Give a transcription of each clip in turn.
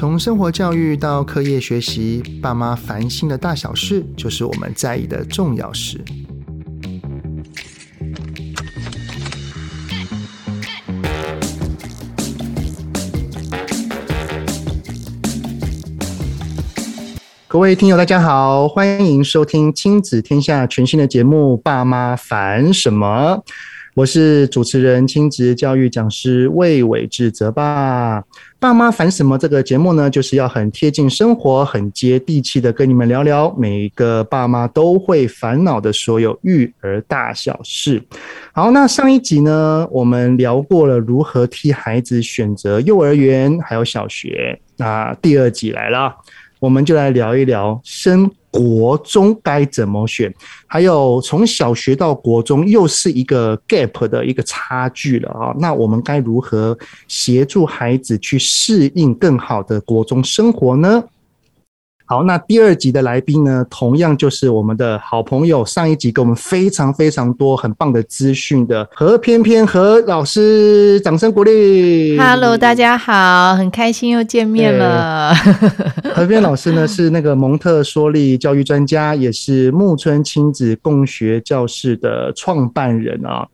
从生活教育到课业学习，爸妈烦心的大小事，就是我们在意的重要事。各位听友，大家好，欢迎收听亲子天下全新的节目《爸妈烦什么》。我是主持人、亲子教育讲师魏伟志泽爸。爸妈烦什么？这个节目呢，就是要很贴近生活、很接地气的跟你们聊聊每个爸妈都会烦恼的所有育儿大小事。好，那上一集呢，我们聊过了如何替孩子选择幼儿园还有小学。那第二集来了。我们就来聊一聊升国中该怎么选，还有从小学到国中又是一个 gap 的一个差距了啊。那我们该如何协助孩子去适应更好的国中生活呢？好，那第二集的来宾呢，同样就是我们的好朋友，上一集给我们非常非常多很棒的资讯的何翩翩何老师，掌声鼓励。Hello，大家好，很开心又见面了。何翩老师呢是那个蒙特梭利教育专家，也是木村亲子共学教室的创办人啊。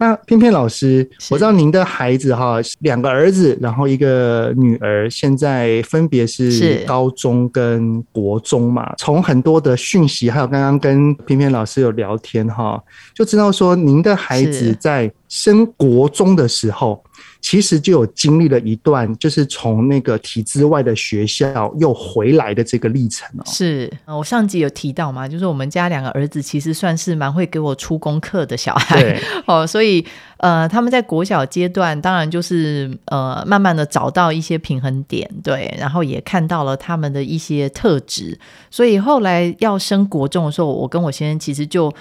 那片片老师，我知道您的孩子哈，两个儿子，然后一个女儿，现在分别是高中跟国中嘛。从很多的讯息，还有刚刚跟片片老师有聊天哈，就知道说您的孩子在升国中的时候。其实就有经历了一段，就是从那个体制外的学校又回来的这个历程哦。是，我上集有提到嘛，就是我们家两个儿子其实算是蛮会给我出功课的小孩，哦，所以呃，他们在国小阶段，当然就是呃，慢慢的找到一些平衡点，对，然后也看到了他们的一些特质，所以后来要升国中的时候，我跟我先生其实就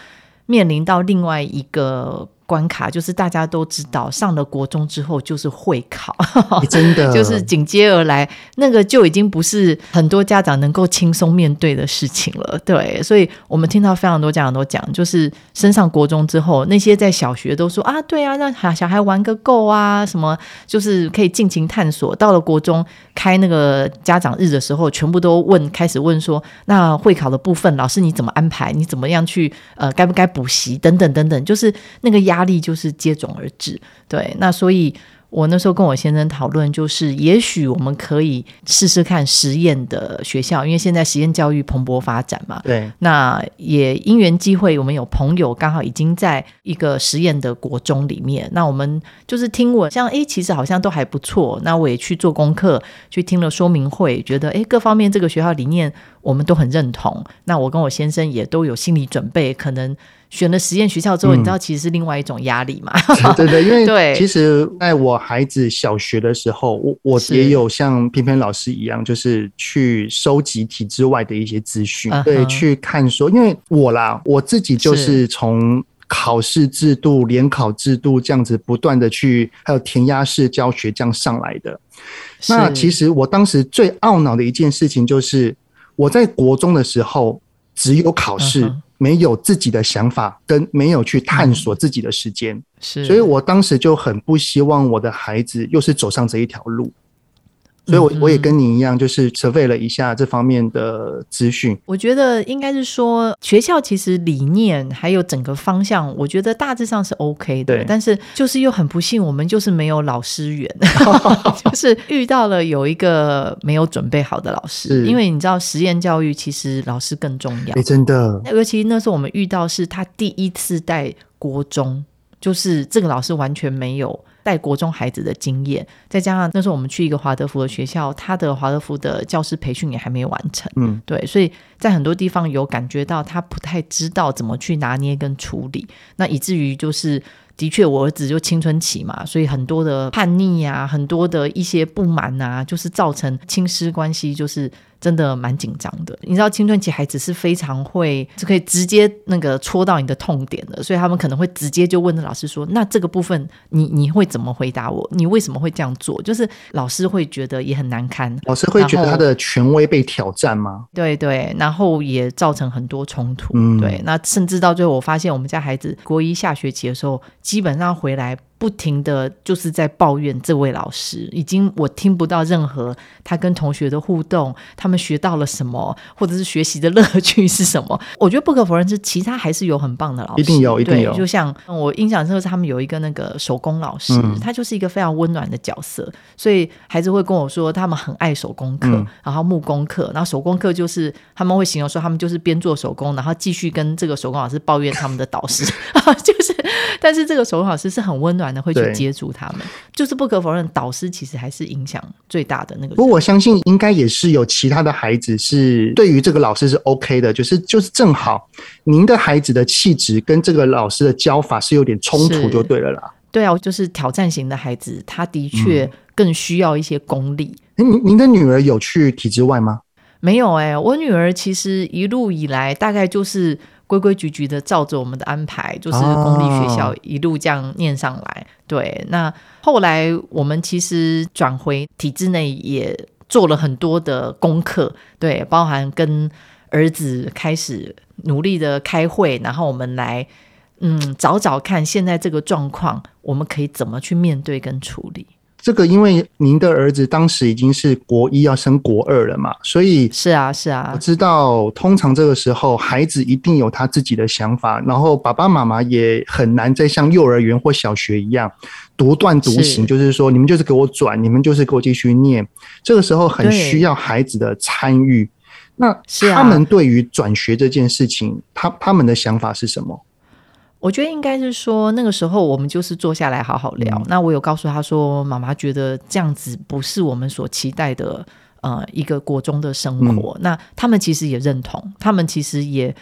面临到另外一个。关卡就是大家都知道，上了国中之后就是会考，真的 就是紧接而来，那个就已经不是很多家长能够轻松面对的事情了。对，所以我们听到非常多家长都讲，就是升上国中之后，那些在小学都说啊，对啊，让小小孩玩个够啊，什么就是可以尽情探索。到了国中开那个家长日的时候，全部都问，开始问说，那会考的部分，老师你怎么安排？你怎么样去呃，该不该补习？等等等等，就是那个压。压力就是接踵而至，对，那所以我那时候跟我先生讨论，就是也许我们可以试试看实验的学校，因为现在实验教育蓬勃发展嘛。对，那也因缘机会，我们有朋友刚好已经在一个实验的国中里面，那我们就是听闻，像诶，其实好像都还不错。那我也去做功课，去听了说明会，觉得诶，各方面这个学校理念我们都很认同。那我跟我先生也都有心理准备，可能。选了实验学校之后，你知道其实是另外一种压力嘛？对对，因为其实在我孩子小学的时候，我我也有像翩翩老师一样，就是去收集体制外的一些资讯，对，去看说，因为我啦，我自己就是从考试制度、联考制度这样子不断的去，还有填鸭式教学这样上来的。那其实我当时最懊恼的一件事情就是，我在国中的时候只有考试。没有自己的想法，跟没有去探索自己的时间，嗯、是，所以我当时就很不希望我的孩子又是走上这一条路。所以我，我我也跟你一样，就是 survey 了一下这方面的资讯。我觉得应该是说，学校其实理念还有整个方向，我觉得大致上是 OK 的。对，但是就是又很不幸，我们就是没有老师缘，就是遇到了有一个没有准备好的老师。因为你知道，实验教育其实老师更重要。哎，真的。尤其那时候我们遇到是他第一次带国中，就是这个老师完全没有。带国中孩子的经验，再加上那时候我们去一个华德福的学校，他的华德福的教师培训也还没完成，嗯，对，所以在很多地方有感觉到他不太知道怎么去拿捏跟处理，那以至于就是的确我儿子就青春期嘛，所以很多的叛逆啊，很多的一些不满啊，就是造成亲师关系就是。真的蛮紧张的，你知道青春期孩子是非常会，就可以直接那个戳到你的痛点的，所以他们可能会直接就问老师说：“那这个部分你你会怎么回答我？你为什么会这样做？”就是老师会觉得也很难堪，老师会觉得他的权威被挑战吗？对对，然后也造成很多冲突。嗯，对，那甚至到最后，我发现我们家孩子国一下学期的时候，基本上回来。不停的就是在抱怨这位老师，已经我听不到任何他跟同学的互动，他们学到了什么，或者是学习的乐趣是什么？我觉得不可否认是，其他还是有很棒的老师，一定有，一定有。就像我印象中是他们有一个那个手工老师，嗯、他就是一个非常温暖的角色，所以孩子会跟我说，他们很爱手工课，嗯、然后木工课，然后手工课就是他们会形容说，他们就是边做手工，然后继续跟这个手工老师抱怨他们的导师，就是，但是这个手工老师是很温暖。会去接触他们，就是不可否认，导师其实还是影响最大的那个。不过我相信，应该也是有其他的孩子是对于这个老师是 OK 的，就是就是正好您的孩子的气质跟这个老师的教法是有点冲突，就对了啦。对啊，就是挑战型的孩子，他的确更需要一些功力。您、嗯、您的女儿有去体制外吗？没有哎、欸，我女儿其实一路以来大概就是。规规矩矩的照着我们的安排，就是公立学校一路这样念上来。哦、对，那后来我们其实转回体制内，也做了很多的功课，对，包含跟儿子开始努力的开会，然后我们来嗯找找看现在这个状况，我们可以怎么去面对跟处理。这个，因为您的儿子当时已经是国一要升国二了嘛，所以是啊是啊，我知道通常这个时候孩子一定有他自己的想法，然后爸爸妈妈也很难再像幼儿园或小学一样独断独行，就是说你们就是给我转，你们就是给我继续念。这个时候很需要孩子的参与。那他们对于转学这件事情，他他们的想法是什么？我觉得应该是说，那个时候我们就是坐下来好好聊。嗯、那我有告诉他说，妈妈觉得这样子不是我们所期待的，呃，一个国中的生活。嗯、那他们其实也认同，他们其实也，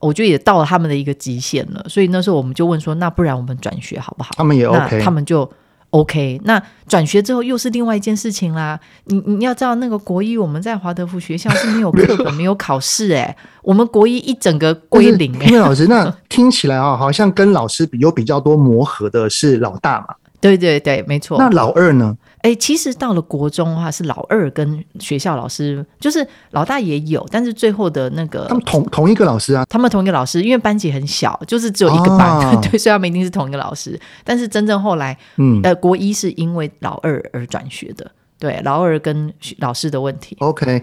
我觉得也到了他们的一个极限了。所以那时候我们就问说，那不然我们转学好不好？他们也 OK，他们就。OK，那转学之后又是另外一件事情啦。你你要知道，那个国一我们在华德福学校是没有课本、没有考试诶。我们国一一整个归零诶。因为老师，那听起来啊，好像跟老师比有比较多磨合的是老大嘛？对对对，没错。那老二呢？哎，其实到了国中的话，是老二跟学校老师，就是老大也有，但是最后的那个他们同同一个老师啊，他们同一个老师，因为班级很小，就是只有一个班，哦、对，所以他们一定是同一个老师。但是真正后来，嗯，呃，国一是因为老二而转学的，对，老二跟老师的问题。OK，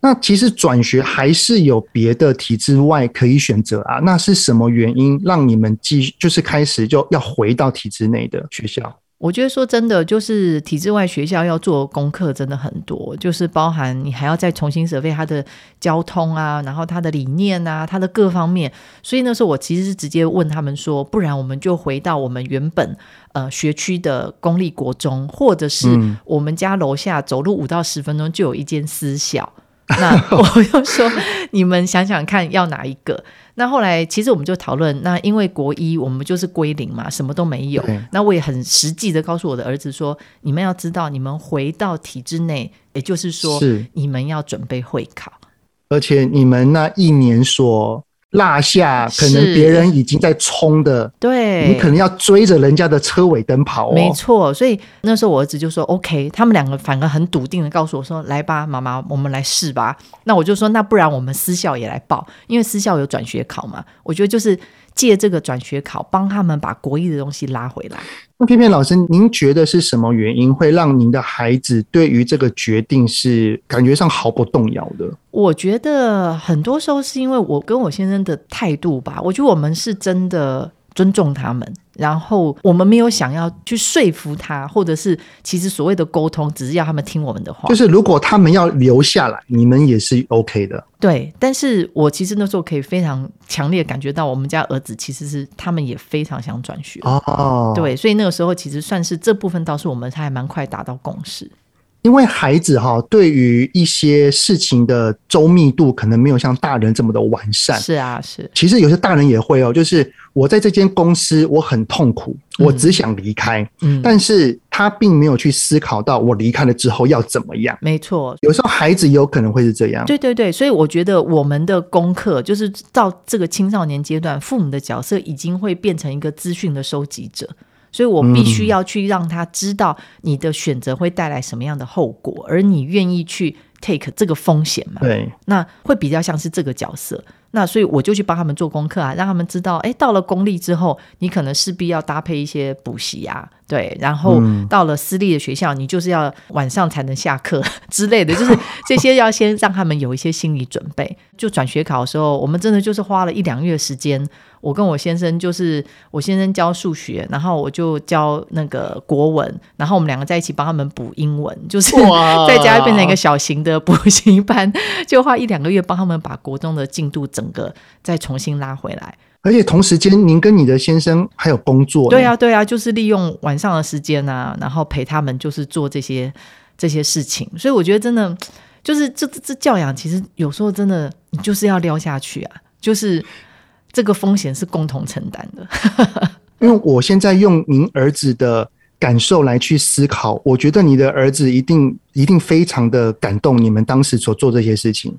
那其实转学还是有别的体制外可以选择啊？那是什么原因让你们继续就是开始就要回到体制内的学校？我觉得说真的，就是体制外学校要做功课真的很多，就是包含你还要再重新设备它的交通啊，然后它的理念啊，它的各方面。所以那时候我其实是直接问他们说，不然我们就回到我们原本呃学区的公立国中，或者是我们家楼下走路五到十分钟就有一间私校。那我又说，你们想想看要哪一个？那后来其实我们就讨论，那因为国一我们就是归零嘛，什么都没有。那我也很实际的告诉我的儿子说，你们要知道，你们回到体制内，也就是说，是你们要准备会考，而且你们那一年所。落下，可能别人已经在冲的，对，你可能要追着人家的车尾灯跑哦。没错，所以那时候我儿子就说：“OK。”他们两个反而很笃定的告诉我说：“来吧，妈妈，我们来试吧。”那我就说：“那不然我们私校也来报，因为私校有转学考嘛。”我觉得就是。借这个转学考帮他们把国艺的东西拉回来。那片片老师，您觉得是什么原因会让您的孩子对于这个决定是感觉上毫不动摇的？我觉得很多时候是因为我跟我先生的态度吧。我觉得我们是真的。尊重他们，然后我们没有想要去说服他，或者是其实所谓的沟通，只是要他们听我们的话。就是如果他们要留下来，你们也是 OK 的。对，但是我其实那时候可以非常强烈感觉到，我们家儿子其实是他们也非常想转学。哦，对，所以那个时候其实算是这部分倒是我们还蛮快达到共识。因为孩子哈，对于一些事情的周密度可能没有像大人这么的完善。是啊，是。其实有些大人也会哦，就是我在这间公司我很痛苦，我只想离开。嗯，但是他并没有去思考到我离开了之后要怎么样。没错，有时候孩子有可能会是这样。对对对，所以我觉得我们的功课就是到这个青少年阶段，父母的角色已经会变成一个资讯的收集者。所以我必须要去让他知道你的选择会带来什么样的后果，而你愿意去 take 这个风险嘛？对，那会比较像是这个角色。那所以我就去帮他们做功课啊，让他们知道，哎，到了公立之后，你可能势必要搭配一些补习啊，对，然后到了私立的学校，嗯、你就是要晚上才能下课 之类的，就是这些要先让他们有一些心理准备。就转学考的时候，我们真的就是花了一两个月时间。我跟我先生就是我先生教数学，然后我就教那个国文，然后我们两个在一起帮他们补英文，就是在家变成一个小型的补习班，就花一两个月帮他们把国中的进度整个再重新拉回来。而且同时间，您跟你的先生还有工作。对啊，对啊，就是利用晚上的时间啊，然后陪他们，就是做这些这些事情。所以我觉得真的就是这这教养，其实有时候真的你就是要撩下去啊，就是这个风险是共同承担的。因为我现在用您儿子的感受来去思考，我觉得你的儿子一定一定非常的感动你们当时所做这些事情，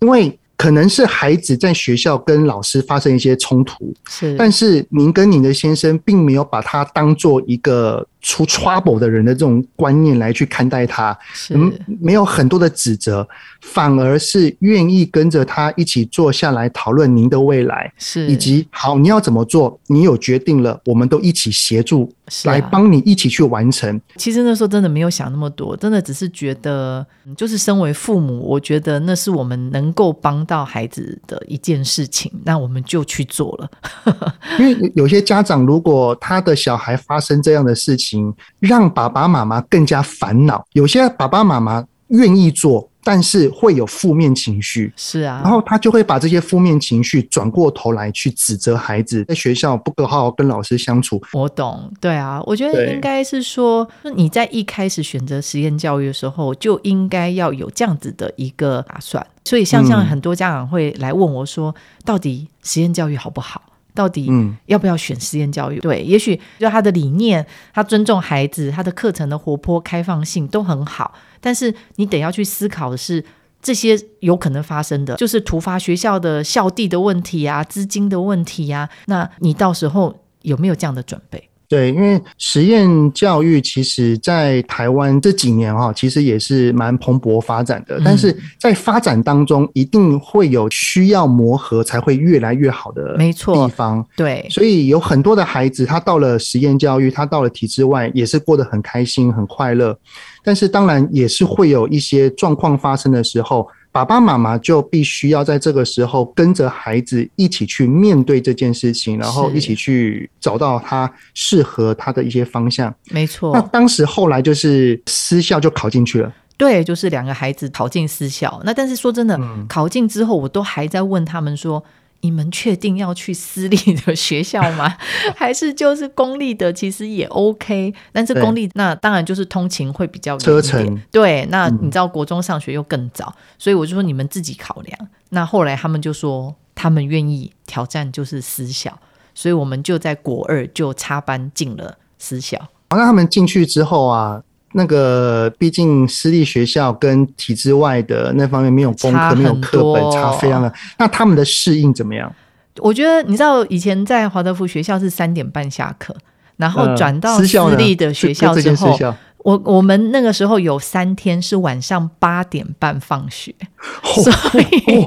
因为。可能是孩子在学校跟老师发生一些冲突，是，但是您跟您的先生并没有把他当做一个出 trouble 的人的这种观念来去看待他，是，没有很多的指责，反而是愿意跟着他一起坐下来讨论您的未来，是，以及好你要怎么做，你有决定了，我们都一起协助。来帮你一起去完成。其实那时候真的没有想那么多，真的只是觉得，就是身为父母，我觉得那是我们能够帮到孩子的一件事情，那我们就去做了。因为有些家长，如果他的小孩发生这样的事情，让爸爸妈妈更加烦恼；有些爸爸妈妈愿意做。但是会有负面情绪，是啊，然后他就会把这些负面情绪转过头来去指责孩子在学校不够好好跟老师相处。我懂，对啊，我觉得应该是说，你在一开始选择实验教育的时候，就应该要有这样子的一个打算。所以，像像很多家长会来问我说，到底实验教育好不好？到底要不要选实验教育？对，也许就他的理念，他尊重孩子，他的课程的活泼开放性都很好。但是你得要去思考的是，这些有可能发生的，就是突发学校的校地的问题啊，资金的问题啊，那你到时候有没有这样的准备？对，因为实验教育其实，在台湾这几年哈，其实也是蛮蓬勃发展的。但是在发展当中，一定会有需要磨合才会越来越好的没错地方。对，所以有很多的孩子，他到了实验教育，他到了体制外，也是过得很开心、很快乐。但是当然也是会有一些状况发生的时候。爸爸妈妈就必须要在这个时候跟着孩子一起去面对这件事情，然后一起去找到他适合他的一些方向。没错。那当时后来就是私校就考进去了。对，就是两个孩子考进私校。那但是说真的，嗯、考进之后，我都还在问他们说。你们确定要去私立的学校吗？还是就是公立的？其实也 OK，但是公立那当然就是通勤会比较远一点。车程。对，那你知道国中上学又更早，嗯，所以我就说你们自己考量。那后来他们就说他们愿意挑战，就是私校，所以我们就在国二就插班进了私校。好，那他们进去之后啊。那个，毕竟私立学校跟体制外的那方面没有功课，没有课本，差非常的。那他们的适应怎么样？我觉得你知道，以前在华德福学校是三点半下课，然后转到私立的学校之后。呃我我们那个时候有三天是晚上八点半放学，所以，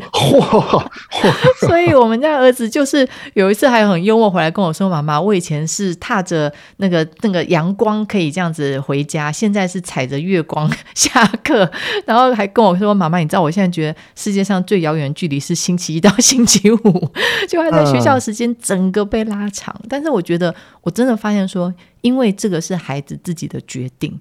所以我们家儿子就是有一次还很幽默回来跟我说：“妈妈，我以前是踏着那个那个阳光可以这样子回家，现在是踩着月光下课。”然后还跟我说：“妈妈，你知道我现在觉得世界上最遥远的距离是星期一到星期五，就还在学校的时间整个被拉长。”但是我觉得我真的发现说，因为这个是孩子自己的决定。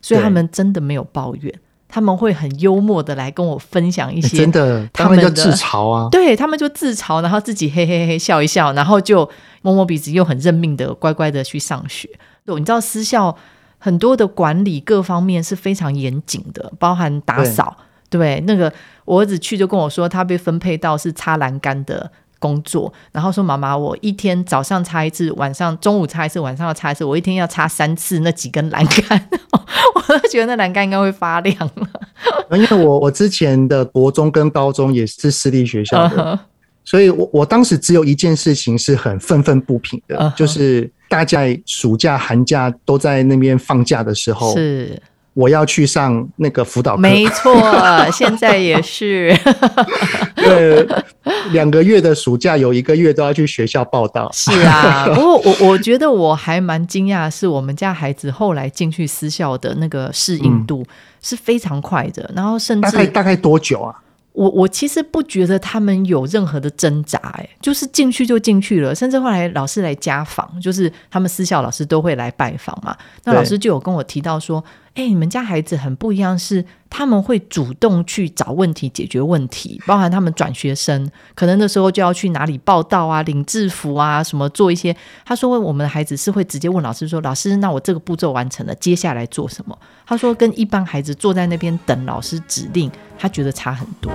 所以他们真的没有抱怨，他们会很幽默的来跟我分享一些真的，他们就自嘲啊，对，他们就自嘲，然后自己嘿嘿嘿笑一笑，然后就摸摸鼻子，又很认命的乖乖的去上学。对，你知道私校很多的管理各方面是非常严谨的，包含打扫。对，那个我儿子去就跟我说，他被分配到是擦栏杆的。工作，然后说妈妈，我一天早上擦一次，晚上中午擦一次，晚上要擦一次，我一天要擦三次那几根栏杆，我都觉得那栏杆应该会发亮了。因为我我之前的国中跟高中也是私立学校的，uh -huh. 所以我我当时只有一件事情是很愤愤不平的，uh -huh. 就是大家暑假寒假都在那边放假的时候，是我要去上那个辅导课。没错，现在也是。对，两个月的暑假有一个月都要去学校报道。是啊，不过我我觉得我还蛮惊讶，是我们家孩子后来进去私校的那个适应度是非常快的，嗯、然后甚至大概大概多久啊？我我其实不觉得他们有任何的挣扎，哎，就是进去就进去了，甚至后来老师来家访，就是他们私校老师都会来拜访嘛。那老师就有跟我提到说，哎，你们家孩子很不一样，是他们会主动去找问题解决问题，包含他们转学生，可能那时候就要去哪里报到啊，领制服啊，什么做一些。他说我们的孩子是会直接问老师说，老师，那我这个步骤完成了，接下来做什么？他说跟一般孩子坐在那边等老师指令，他觉得差很多。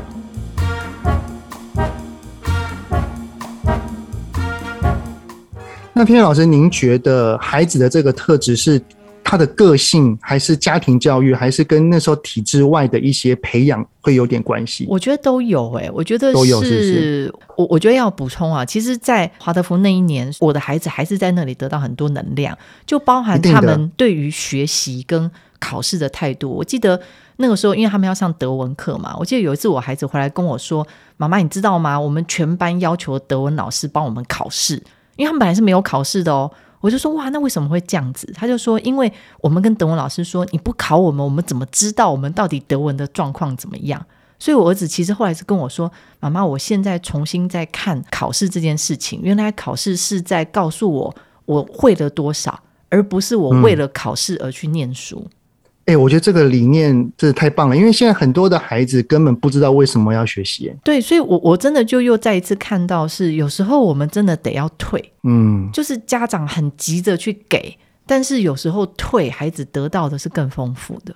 那片老师，您觉得孩子的这个特质是他的个性，还是家庭教育，还是跟那时候体制外的一些培养会有点关系？我觉得都有诶、欸，我觉得都有是是？我我觉得要补充啊，其实，在华德福那一年，我的孩子还是在那里得到很多能量，就包含他们对于学习跟考试的态度。我记得那个时候，因为他们要上德文课嘛，我记得有一次我孩子回来跟我说：“妈妈，你知道吗？我们全班要求德文老师帮我们考试。”因为他们本来是没有考试的哦，我就说哇，那为什么会这样子？他就说，因为我们跟德文老师说，你不考我们，我们怎么知道我们到底德文的状况怎么样？所以，我儿子其实后来是跟我说，妈妈，我现在重新在看考试这件事情，原来考试是在告诉我我会了多少，而不是我为了考试而去念书。嗯哎、欸，我觉得这个理念真的太棒了，因为现在很多的孩子根本不知道为什么要学习。对，所以我，我我真的就又再一次看到，是有时候我们真的得要退，嗯，就是家长很急着去给，但是有时候退，孩子得到的是更丰富的。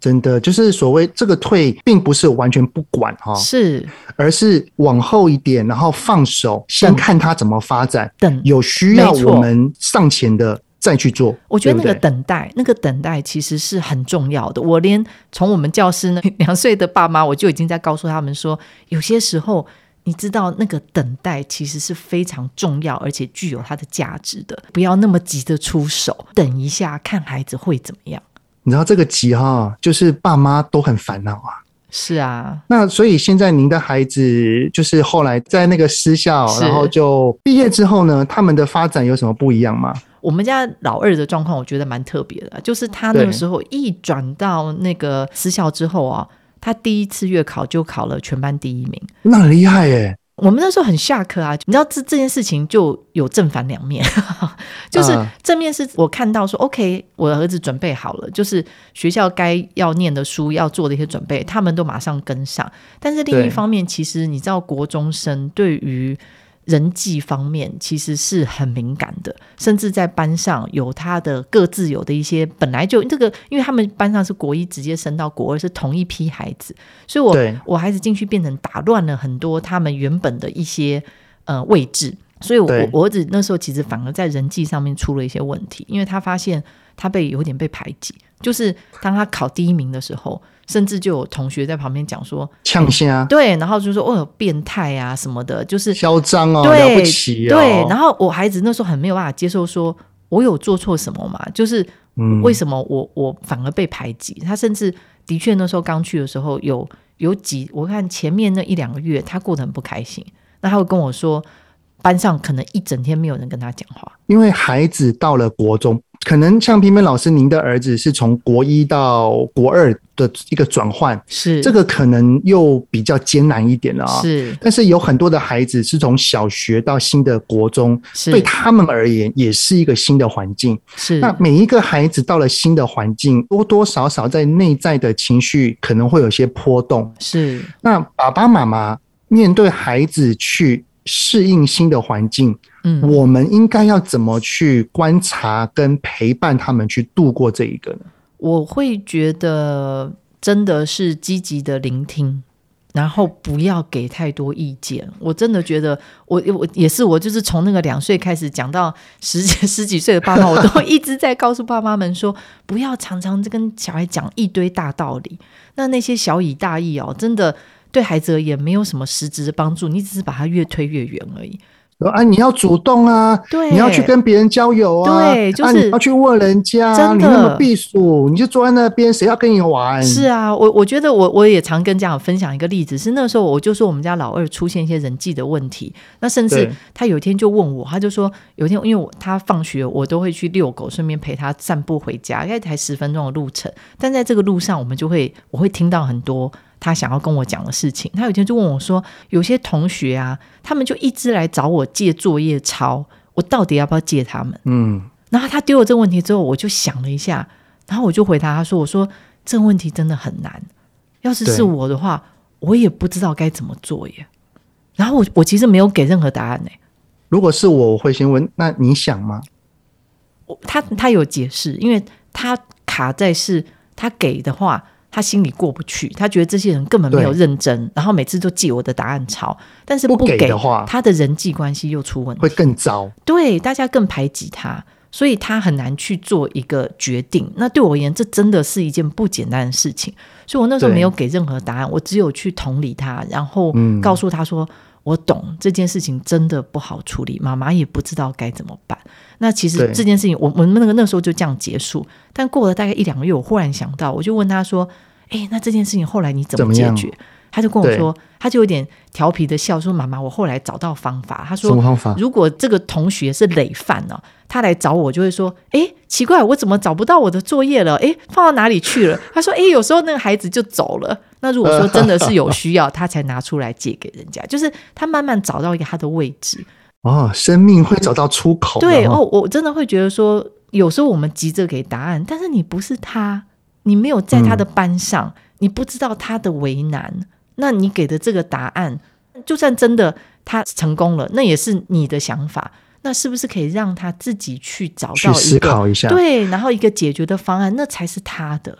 真的，就是所谓这个退，并不是完全不管哈，是，而是往后一点，然后放手，先看他怎么发展，等有需要我们上前的。再去做，我觉得那个等待，对对，那个等待其实是很重要的。我连从我们教师那 两岁的爸妈，我就已经在告诉他们说，有些时候你知道，那个等待其实是非常重要，而且具有它的价值的。不要那么急着出手，等一下看孩子会怎么样。你知道这个急哈，就是爸妈都很烦恼啊。是啊，那所以现在您的孩子就是后来在那个私校，然后就毕业之后呢，他们的发展有什么不一样吗？我们家老二的状况，我觉得蛮特别的，就是他那个时候一转到那个私校之后啊，他第一次月考就考了全班第一名，那很厉害耶。我们那时候很下课啊，你知道这这件事情就有正反两面，就是正面是我看到说、uh, OK，我的儿子准备好了，就是学校该要念的书要做的一些准备，他们都马上跟上。但是另一方面，其实你知道国中生对于人际方面其实是很敏感的，甚至在班上有他的各自有的一些本来就这个，因为他们班上是国一直接升到国二，是同一批孩子，所以我我孩子进去变成打乱了很多他们原本的一些呃位置，所以我我儿子那时候其实反而在人际上面出了一些问题，因为他发现他被有点被排挤，就是当他考第一名的时候。甚至就有同学在旁边讲说呛声，对，然后就说哦，变态啊什么的，就是嚣张哦，对，了不起哦，对。然后我孩子那时候很没有办法接受，说我有做错什么嘛？就是为什么我我反而被排挤？他甚至的确那时候刚去的时候有有几，我看前面那一两个月他过得很不开心，那他会跟我说，班上可能一整天没有人跟他讲话，因为孩子到了国中。可能像平平老师，您的儿子是从国一到国二的一个转换，是这个可能又比较艰难一点了啊。是，但是有很多的孩子是从小学到新的国中，对他们而言也是一个新的环境。是，那每一个孩子到了新的环境，多多少少在内在的情绪可能会有些波动。是，那爸爸妈妈面对孩子去适应新的环境。嗯，我们应该要怎么去观察跟陪伴他们去度过这一个呢？我会觉得真的是积极的聆听，然后不要给太多意见。我真的觉得我，我我也是，我就是从那个两岁开始讲到十几 十几岁的爸妈，我都一直在告诉爸妈们说，不要常常跟小孩讲一堆大道理。那那些小以大义哦，真的对孩子而言没有什么实质的帮助，你只是把他越推越远而已。啊，你要主动啊，对，你要去跟别人交友啊，对，就是、啊、你要去问人家，真的你那么避暑，你就坐在那边，谁要跟你玩？是啊，我我觉得我我也常跟家长分享一个例子，是那时候我就说我们家老二出现一些人际的问题，那甚至他有一天就问我，他就说有一天因为我他放学我都会去遛狗，顺便陪他散步回家，应该才十分钟的路程，但在这个路上我们就会我会听到很多。他想要跟我讲的事情，他有一天就问我说：“有些同学啊，他们就一直来找我借作业抄，我到底要不要借他们？”嗯，然后他丢了这个问题之后，我就想了一下，然后我就回答他说：“我说这个问题真的很难，要是是我的话，我也不知道该怎么做耶。”然后我我其实没有给任何答案呢。如果是我，我会先问：“那你想吗？”他他有解释，因为他卡在是他给的话。他心里过不去，他觉得这些人根本没有认真，然后每次都借我的答案抄，但是不给，的话，他的人际关系又出问题，会更糟。对，大家更排挤他，所以他很难去做一个决定。那对我而言，这真的是一件不简单的事情。所以我那时候没有给任何答案，我只有去同理他，然后告诉他说。嗯我懂这件事情真的不好处理，妈妈也不知道该怎么办。那其实这件事情，我我们那个那时候就这样结束。但过了大概一两个月，我忽然想到，我就问他说：“哎，那这件事情后来你怎么解决？”他就跟我说，他就有点调皮的笑说：“妈妈，我后来找到方法。”他说：“什么方法？如果这个同学是累犯呢，他来找我就会说：‘哎，奇怪，我怎么找不到我的作业了？哎，放到哪里去了？’ 他说：‘哎，有时候那个孩子就走了。’那如果说真的是有需要，他才拿出来借给人家。就是他慢慢找到一个他的位置。哦，生命会找到出口。对哦，我真的会觉得说，有时候我们急着给答案，但是你不是他，你没有在他的班上，嗯、你不知道他的为难。那你给的这个答案，就算真的他成功了，那也是你的想法。那是不是可以让他自己去找到，去思考一下，对，然后一个解决的方案，那才是他的。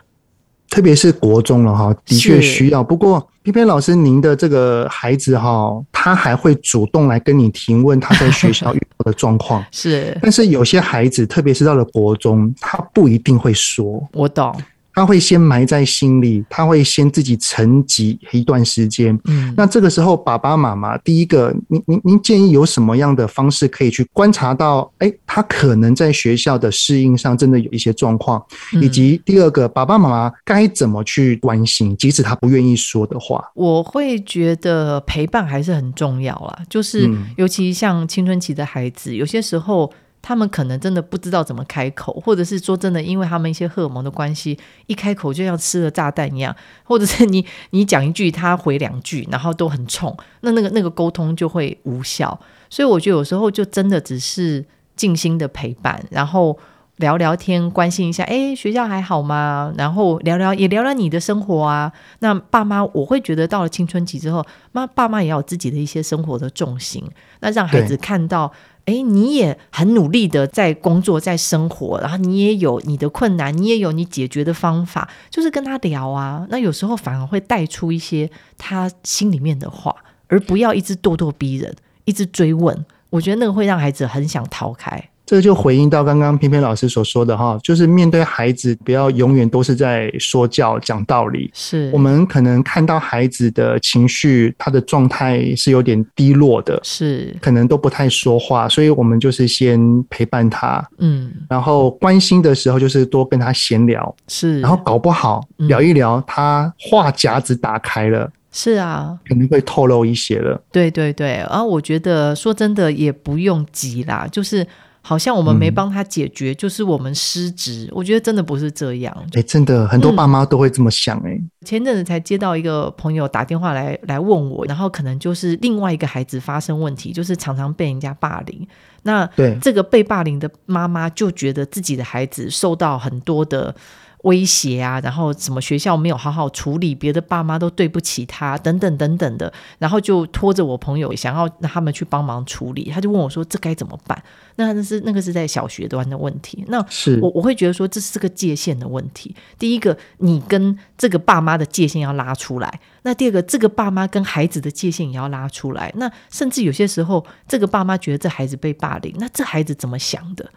特别是国中了哈，的确需要。不过翩翩老师，您的这个孩子哈，他还会主动来跟你提问他在学校遇到的状况。是，但是有些孩子，特别是到了国中，他不一定会说。我懂。他会先埋在心里，他会先自己沉寂一段时间。嗯，那这个时候，爸爸妈妈第一个，您您您建议有什么样的方式可以去观察到，哎，他可能在学校的适应上真的有一些状况，以及第二个，爸爸妈妈该怎么去关心，即使他不愿意说的话。我会觉得陪伴还是很重要啦，就是尤其像青春期的孩子，有些时候。他们可能真的不知道怎么开口，或者是说真的，因为他们一些荷尔蒙的关系，一开口就像吃了炸弹一样，或者是你你讲一句，他回两句，然后都很冲，那那个那个沟通就会无效。所以我觉得有时候就真的只是静心的陪伴，然后聊聊天，关心一下，哎，学校还好吗？然后聊聊也聊聊你的生活啊。那爸妈，我会觉得到了青春期之后，妈爸妈也要有自己的一些生活的重心，那让孩子看到。哎，你也很努力的在工作，在生活，然后你也有你的困难，你也有你解决的方法，就是跟他聊啊。那有时候反而会带出一些他心里面的话，而不要一直咄咄逼人，一直追问。我觉得那个会让孩子很想逃开。这就回应到刚刚翩翩老师所说的哈，就是面对孩子，不要永远都是在说教、讲道理。是。我们可能看到孩子的情绪，他的状态是有点低落的，是。可能都不太说话，所以我们就是先陪伴他，嗯，然后关心的时候就是多跟他闲聊，是，然后搞不好聊一聊，他话匣子打开了，是啊，肯定会透露一些了。对对对，然后我觉得说真的也不用急啦，就是。好像我们没帮他解决，嗯、就是我们失职。我觉得真的不是这样。哎、欸，真的很多爸妈都会这么想、欸。哎、嗯，前阵子才接到一个朋友打电话来来问我，然后可能就是另外一个孩子发生问题，就是常常被人家霸凌。那对这个被霸凌的妈妈就觉得自己的孩子受到很多的。威胁啊，然后什么学校没有好好处理，别的爸妈都对不起他，等等等等的，然后就拖着我朋友想要让他们去帮忙处理，他就问我说：“这该怎么办？”那那是那个是在小学端的问题，那是我我会觉得说这是个界限的问题。第一个，你跟这个爸妈的界限要拉出来；那第二个，这个爸妈跟孩子的界限也要拉出来。那甚至有些时候，这个爸妈觉得这孩子被霸凌，那这孩子怎么想的？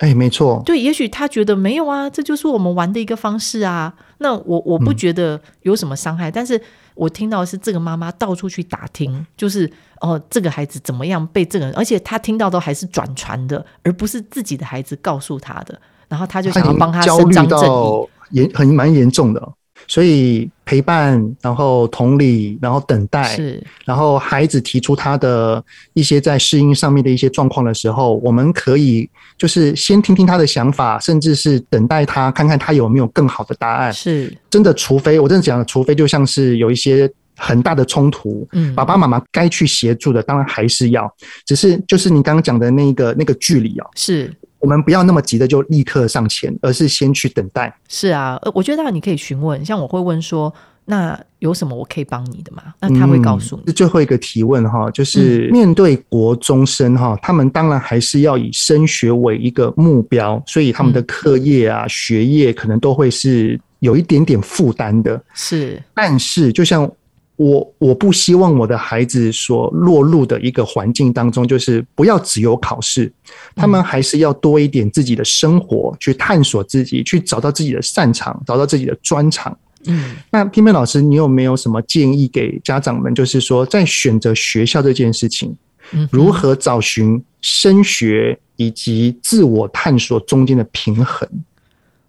哎，没错，对，也许他觉得没有啊，这就是我们玩的一个方式啊。那我我不觉得有什么伤害，嗯、但是我听到的是这个妈妈到处去打听，就是哦，这个孩子怎么样被这个人，而且他听到都还是转传的，而不是自己的孩子告诉他的，然后他就想要帮他伸张正义，严很蛮严重的。所以陪伴，然后同理，然后等待，是，然后孩子提出他的一些在适应上面的一些状况的时候，我们可以就是先听听他的想法，甚至是等待他看看他有没有更好的答案。是，真的，除非我真的讲的，除非就像是有一些很大的冲突，嗯，爸爸妈妈该去协助的，当然还是要，只是就是你刚刚讲的那个那个距离啊，是。我们不要那么急的就立刻上前，而是先去等待。是啊，呃，我觉得你可以询问，像我会问说，那有什么我可以帮你的吗？那他会告诉你。嗯，最后一个提问哈，就是面对国中生哈，他们当然还是要以升学为一个目标，所以他们的课业啊、学业可能都会是有一点点负担的。是，但是就像。我我不希望我的孩子所落入的一个环境当中，就是不要只有考试，他们还是要多一点自己的生活，去探索自己，去找到自己的擅长，找到自己的专长。嗯，那翩翩老师，你有没有什么建议给家长们？就是说，在选择学校这件事情，如何找寻升学以及自我探索中间的平衡？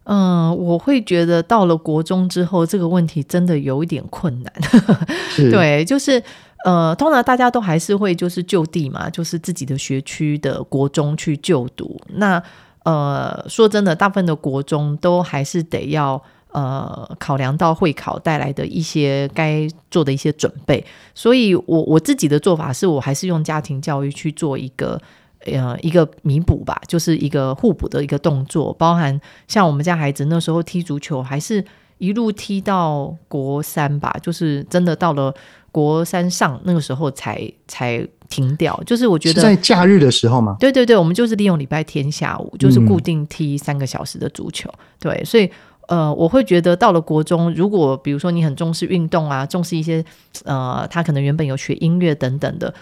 嗯，我会觉得到了国中之后，这个问题真的有一点困难。对，就是呃，通常大家都还是会就是就地嘛，就是自己的学区的国中去就读。那呃，说真的，大部分的国中都还是得要呃考量到会考带来的一些该做的一些准备。所以我我自己的做法是我还是用家庭教育去做一个。呃，一个弥补吧，就是一个互补的一个动作，包含像我们家孩子那时候踢足球，还是一路踢到国三吧，就是真的到了国三上那个时候才才停掉。就是我觉得在假日的时候嘛，对对对，我们就是利用礼拜天下午，就是固定踢三个小时的足球。嗯、对，所以呃，我会觉得到了国中，如果比如说你很重视运动啊，重视一些呃，他可能原本有学音乐等等的。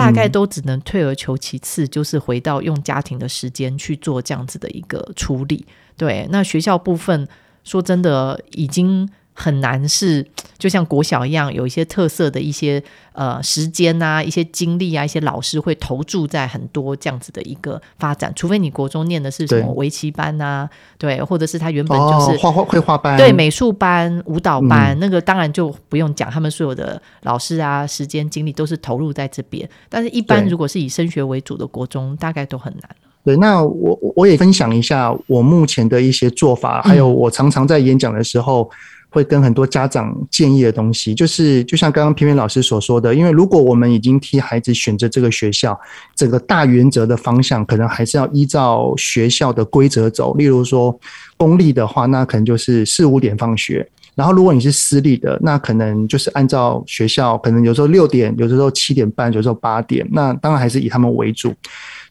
大概都只能退而求其次，就是回到用家庭的时间去做这样子的一个处理。对，那学校部分，说真的，已经。很难是就像国小一样，有一些特色的一些呃时间啊，一些精力啊，一些老师会投注在很多这样子的一个发展。除非你国中念的是什么围棋班啊，对，对，或者是他原本就是画画绘画班，对，美术班、舞蹈班，嗯，那个当然就不用讲，他们所有的老师啊，时间精力都是投入在这边。但是，一般如果是以升学为主的国中，大概都很难。对，那我我也分享一下我目前的一些做法，还有我常常在演讲的时候。嗯会跟很多家长建议的东西，就是就像刚刚翩翩老师所说的，因为如果我们已经替孩子选择这个学校，整个大原则的方向可能还是要依照学校的规则走。例如说，公立的话，那可能就是四五点放学；然后如果你是私立的，那可能就是按照学校，可能有时候六点，有时候七点半，有时候八点。那当然还是以他们为主，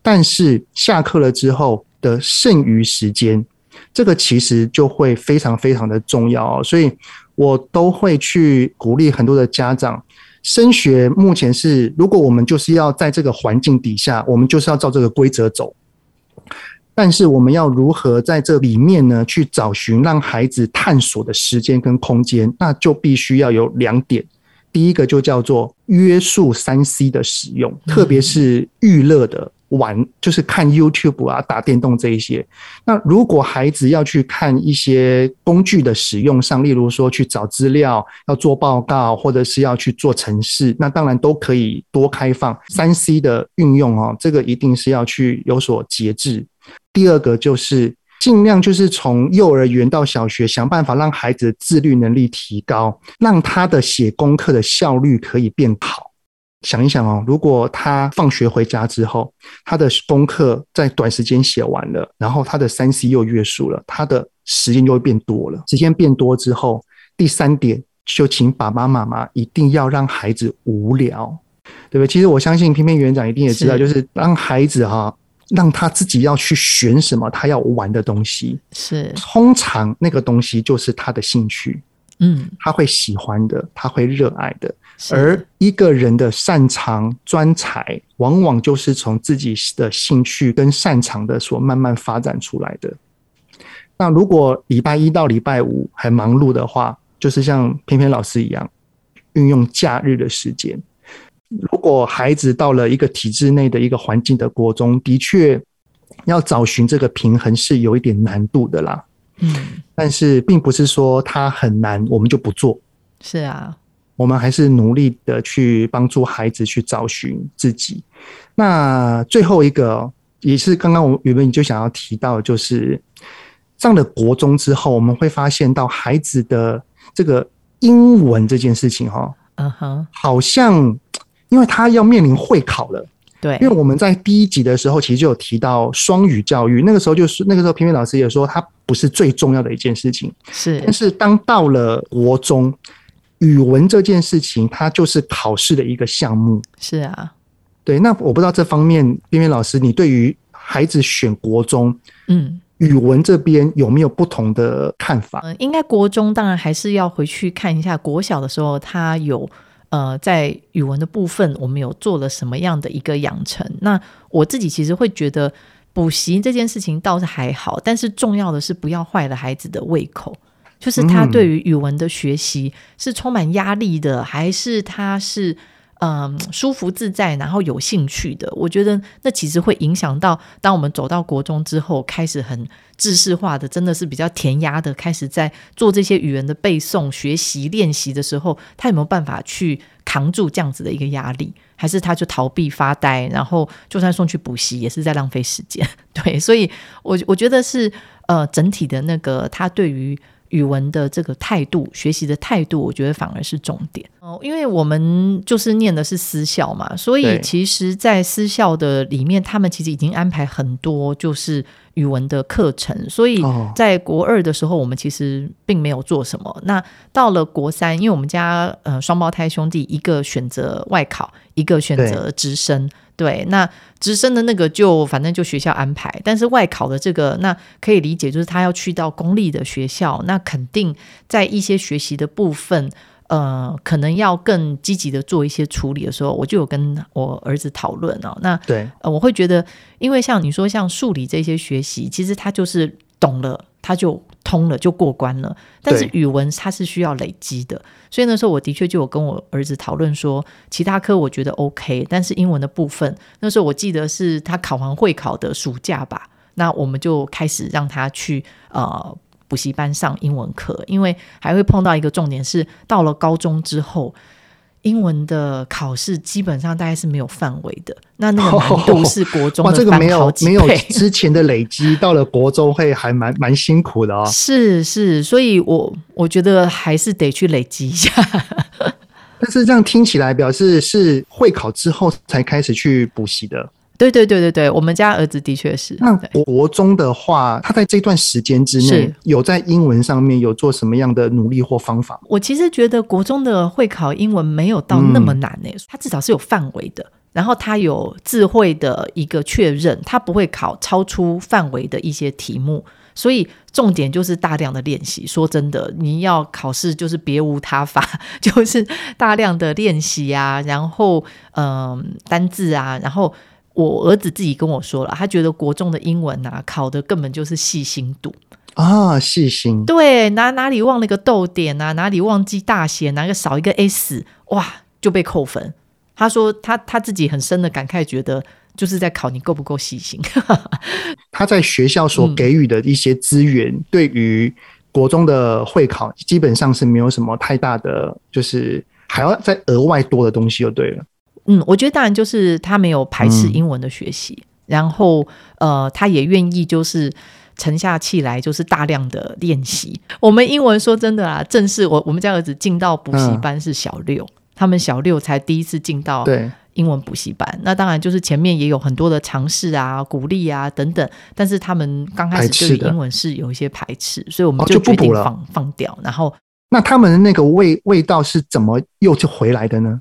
但是下课了之后的剩余时间。这个其实就会非常非常的重要哦，所以我都会去鼓励很多的家长升学。目前是，如果我们就是要在这个环境底下，我们就是要照这个规则走。但是我们要如何在这里面呢，去找寻让孩子探索的时间跟空间，那就必须要有两点。第一个就叫做约束三 C 的使用，特别是娱乐的。玩就是看 YouTube 啊，打电动这一些。那如果孩子要去看一些工具的使用上，例如说去找资料、要做报告，或者是要去做程式，那当然都可以多开放。三 C 的运用哦，这个一定是要去有所节制。第二个就是尽量就是从幼儿园到小学，想办法让孩子的自律能力提高，让他的写功课的效率可以变好。想一想哦，如果他放学回家之后，他的功课在短时间写完了，然后他的三 C 又约束了，他的时间就会变多了。时间变多之后，第三点就请爸爸妈妈一定要让孩子无聊，对不对？其实我相信偏偏园长一定也知道，就是让孩子哈，让他自己要去选什么他要玩的东西，是通常那个东西就是他的兴趣，嗯，他会喜欢的，他会热爱的。而一个人的擅长专才，往往就是从自己的兴趣跟擅长的所慢慢发展出来的。那如果礼拜一到礼拜五很忙碌的话，就是像翩翩老师一样，运用假日的时间。如果孩子到了一个体制内的一个环境的国中，的确要找寻这个平衡是有一点难度的啦。嗯，但是并不是说他很难，我们就不做。是啊，我们还是努力的去帮助孩子去找寻自己。那最后一个也是刚刚我原本就想要提到，就是上了国中之后，我们会发现到孩子的这个英文这件事情，哈，嗯哼，好像。因为他要面临会考了，对，因为我们在第一集的时候其实就有提到双语教育，那个时候就是那个时候，平平老师也说它不是最重要的一件事情，是，但是当到了国中，语文这件事情，它就是考试的一个项目，是啊，对，那我不知道这方面，边边老师，你对于孩子选国中，嗯，语文这边有没有不同的看法？嗯，应该国中当然还是要回去看一下，国小的时候他有。呃，在语文的部分，我们有做了什么样的一个养成？那我自己其实会觉得补习这件事情倒是还好，但是重要的是不要坏了孩子的胃口，就是他对于语文的学习是充满压力的，还是他是？嗯，舒服自在，然后有兴趣的，我觉得那其实会影响到，当我们走到国中之后，开始很知识化的，真的是比较填鸭的，开始在做这些语言的背诵、学习、练习的时候，他有没有办法去扛住这样子的一个压力？还是他就逃避发呆，然后就算送去补习，也是在浪费时间？对，所以我我觉得是呃，整体的那个他对于。语文的这个态度，学习的态度，我觉得反而是重点哦。因为我们就是念的是私校嘛，所以其实，在私校的里面，他们其实已经安排很多就是语文的课程。所以在国二的时候，我们其实并没有做什么。那到了国三，因为我们家呃双胞胎兄弟，一个选择外考，一个选择直升。对，那直升的那个就反正就学校安排，但是外考的这个那可以理解，就是他要去到公立的学校，那肯定在一些学习的部分，呃，可能要更积极的做一些处理的时候，我就有跟我儿子讨论哦。那对，呃，我会觉得，因为像你说像数理这些学习，其实他就是懂了，他就。通了就过关了，但是语文它是需要累积的，所以那时候我的确就有跟我儿子讨论说，其他科我觉得 OK，但是英文的部分，那时候我记得是他考完会考的暑假吧，那我们就开始让他去呃补习班上英文课，因为还会碰到一个重点是，到了高中之后。英文的考试基本上大概是没有范围的，那那个难度是国中的 这个没有没有之前的累积，到了国中会还蛮蛮辛苦的哦。是是，所以我我觉得还是得去累积一下。但是这样听起来，表示是会考之后才开始去补习的。对对对对对，我们家儿子的确是。那国中的话，他在这段时间之内有在英文上面有做什么样的努力或方法？我其实觉得国中的会考英文没有到那么难诶，他至少是有范围的，然后他有智慧的一个确认，他不会考超出范围的一些题目，所以重点就是大量的练习。说真的，你要考试就是别无他法，就是大量的练习啊，然后嗯、呃、单字啊，然后。我儿子自己跟我说了，他觉得国中的英文啊，考的根本就是细心度啊，细心。对，哪哪里忘了一个逗点啊，哪里忘记大写，哪个少一个 s，哇，就被扣分。他说他他自己很深的感慨，觉得就是在考你够不够细心。他在学校所给予的一些资源，嗯、对于国中的会考基本上是没有什么太大的，就是还要再额外多的东西就对了。嗯，我觉得当然就是他没有排斥英文的学习，嗯、然后呃，他也愿意就是沉下气来，就是大量的练习。我们英文说真的啊，正式我我们家儿子进到补习班是小六，嗯、他们小六才第一次进到英文补习班。那当然就是前面也有很多的尝试啊、鼓励啊等等，但是他们刚开始对英文是有一些排斥，所以我们就决定放、哦、放，放掉。然后，那他们那个味味道是怎么又就回来的呢？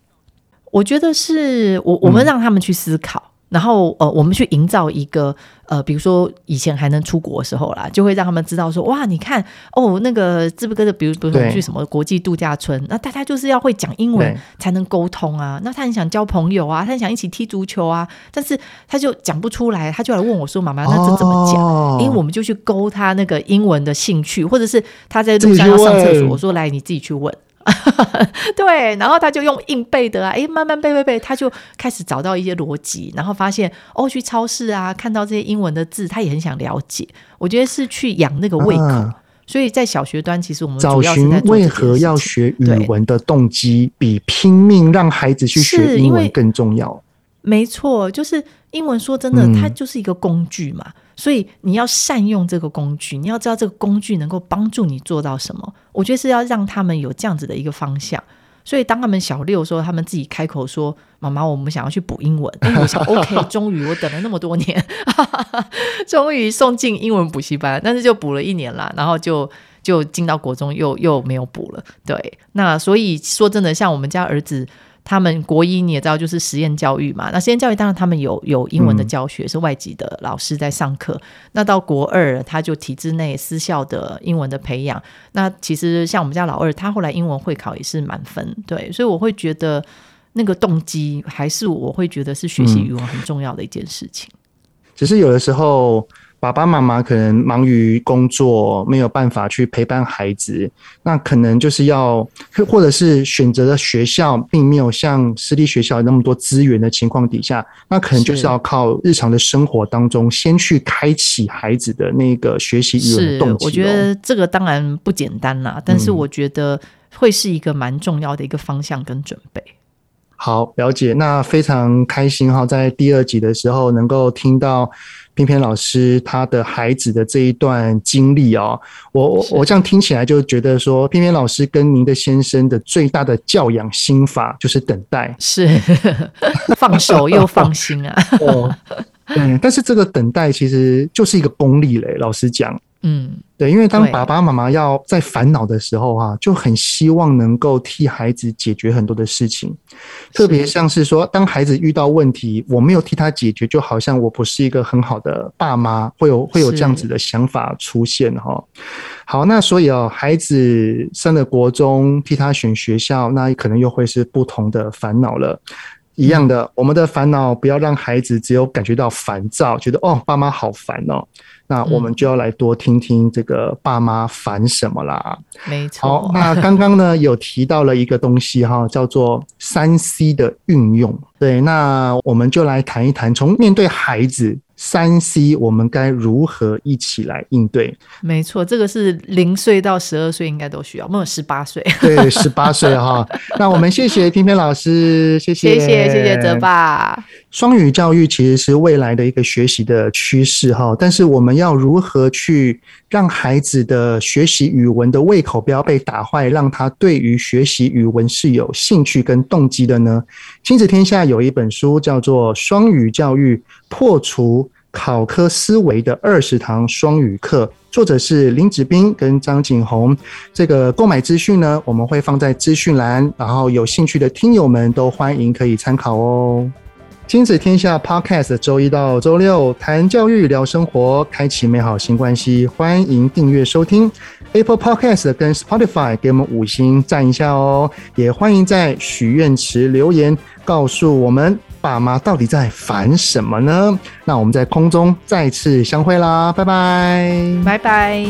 我觉得是我我们让他们去思考，嗯、然后呃，我们去营造一个呃，比如说以前还能出国的时候啦，就会让他们知道说，哇，你看哦，那个字不哥的，比如比如说去什么国际度假村，那大家就是要会讲英文才能沟通啊。那他很想交朋友啊，他很想一起踢足球啊，但是他就讲不出来，他就来问我说：“妈妈，那这怎么讲？”哦、因为我们就去勾他那个英文的兴趣，或者是他在路上要上厕所，我说：“来，你自己去问。” 对，然后他就用硬背的啊，哎，慢慢背背背，他就开始找到一些逻辑，然后发现哦，去超市啊，看到这些英文的字，他也很想了解。我觉得是去养那个胃口。啊、所以在小学端，其实我们找寻为何要学语文的动机，比拼命让孩子去学英文更重要。没错，就是英文。说真的，它就是一个工具嘛。嗯所以你要善用这个工具，你要知道这个工具能够帮助你做到什么。我觉得是要让他们有这样子的一个方向。所以当他们小六的时候，他们自己开口说：“妈妈，我们想要去补英文。”哎，我想，OK，终于我等了那么多年，终于送进英文补习班，但是就补了一年啦，然后就就进到国中又又没有补了。对，那所以说真的，像我们家儿子。他们国一你也知道，就是实验教育嘛。那实验教育当然他们有有英文的教学，嗯、是外籍的老师在上课。那到国二，他就体制内私校的英文的培养。那其实像我们家老二，他后来英文会考也是满分。对，所以我会觉得那个动机还是我会觉得是学习语文很重要的一件事情。嗯、只是有的时候。爸爸妈妈可能忙于工作，没有办法去陪伴孩子，那可能就是要，或者是选择的学校并没有像私立学校有那么多资源的情况底下，那可能就是要靠日常的生活当中，先去开启孩子的那个学习语文的动机。我觉得这个当然不简单啦，但是我觉得会是一个蛮重要的一个方向跟准备。嗯、好，了解，那非常开心哈，在第二集的时候能够听到。翩翩老师他的孩子的这一段经历哦，我我我这样听起来就觉得说，偏偏老师跟您的先生的最大的教养心法就是等待，是 放手又放心啊。哦，对，但是这个等待其实就是一个功利嘞，老实讲。嗯，对，因为当爸爸妈妈要在烦恼的时候啊，就很希望能够替孩子解决很多的事情，特别像是说，当孩子遇到问题，我没有替他解决，就好像我不是一个很好的爸妈，会有会有这样子的想法出现哈。好，那所以哦，孩子上了国中，替他选学校，那可能又会是不同的烦恼了。一样的，我们的烦恼不要让孩子只有感觉到烦躁，觉得哦，爸妈好烦哦。那我们就要来多听听这个爸妈烦什么啦。没错。好，那刚刚呢有提到了一个东西哈，叫做三 C 的运用。对，那我们就来谈一谈，从面对孩子。三 C，我们该如何一起来应对？没错，这个是零岁到十二岁应该都需要，没有十八岁。对，十八岁哈。那我们谢谢天天老师，谢谢，谢谢，谢谢泽爸。双语教育其实是未来的一个学习的趋势哈，但是我们要如何去让孩子的学习语文的胃口不要被打坏，让他对于学习语文是有兴趣跟动机的呢？亲子天下有一本书叫做《双语教育破除考科思维的二十堂双语课》，作者是林子斌跟张景宏。这个购买资讯呢，我们会放在资讯栏，然后有兴趣的听友们都欢迎可以参考哦。亲子天下 Podcast，周一到周六谈教育、聊生活，开启美好新关系。欢迎订阅收听 Apple Podcast 跟 Spotify，给我们五星赞一下哦。也欢迎在许愿池留言，告诉我们爸妈到底在烦什么呢？那我们在空中再次相会啦，拜拜，拜拜。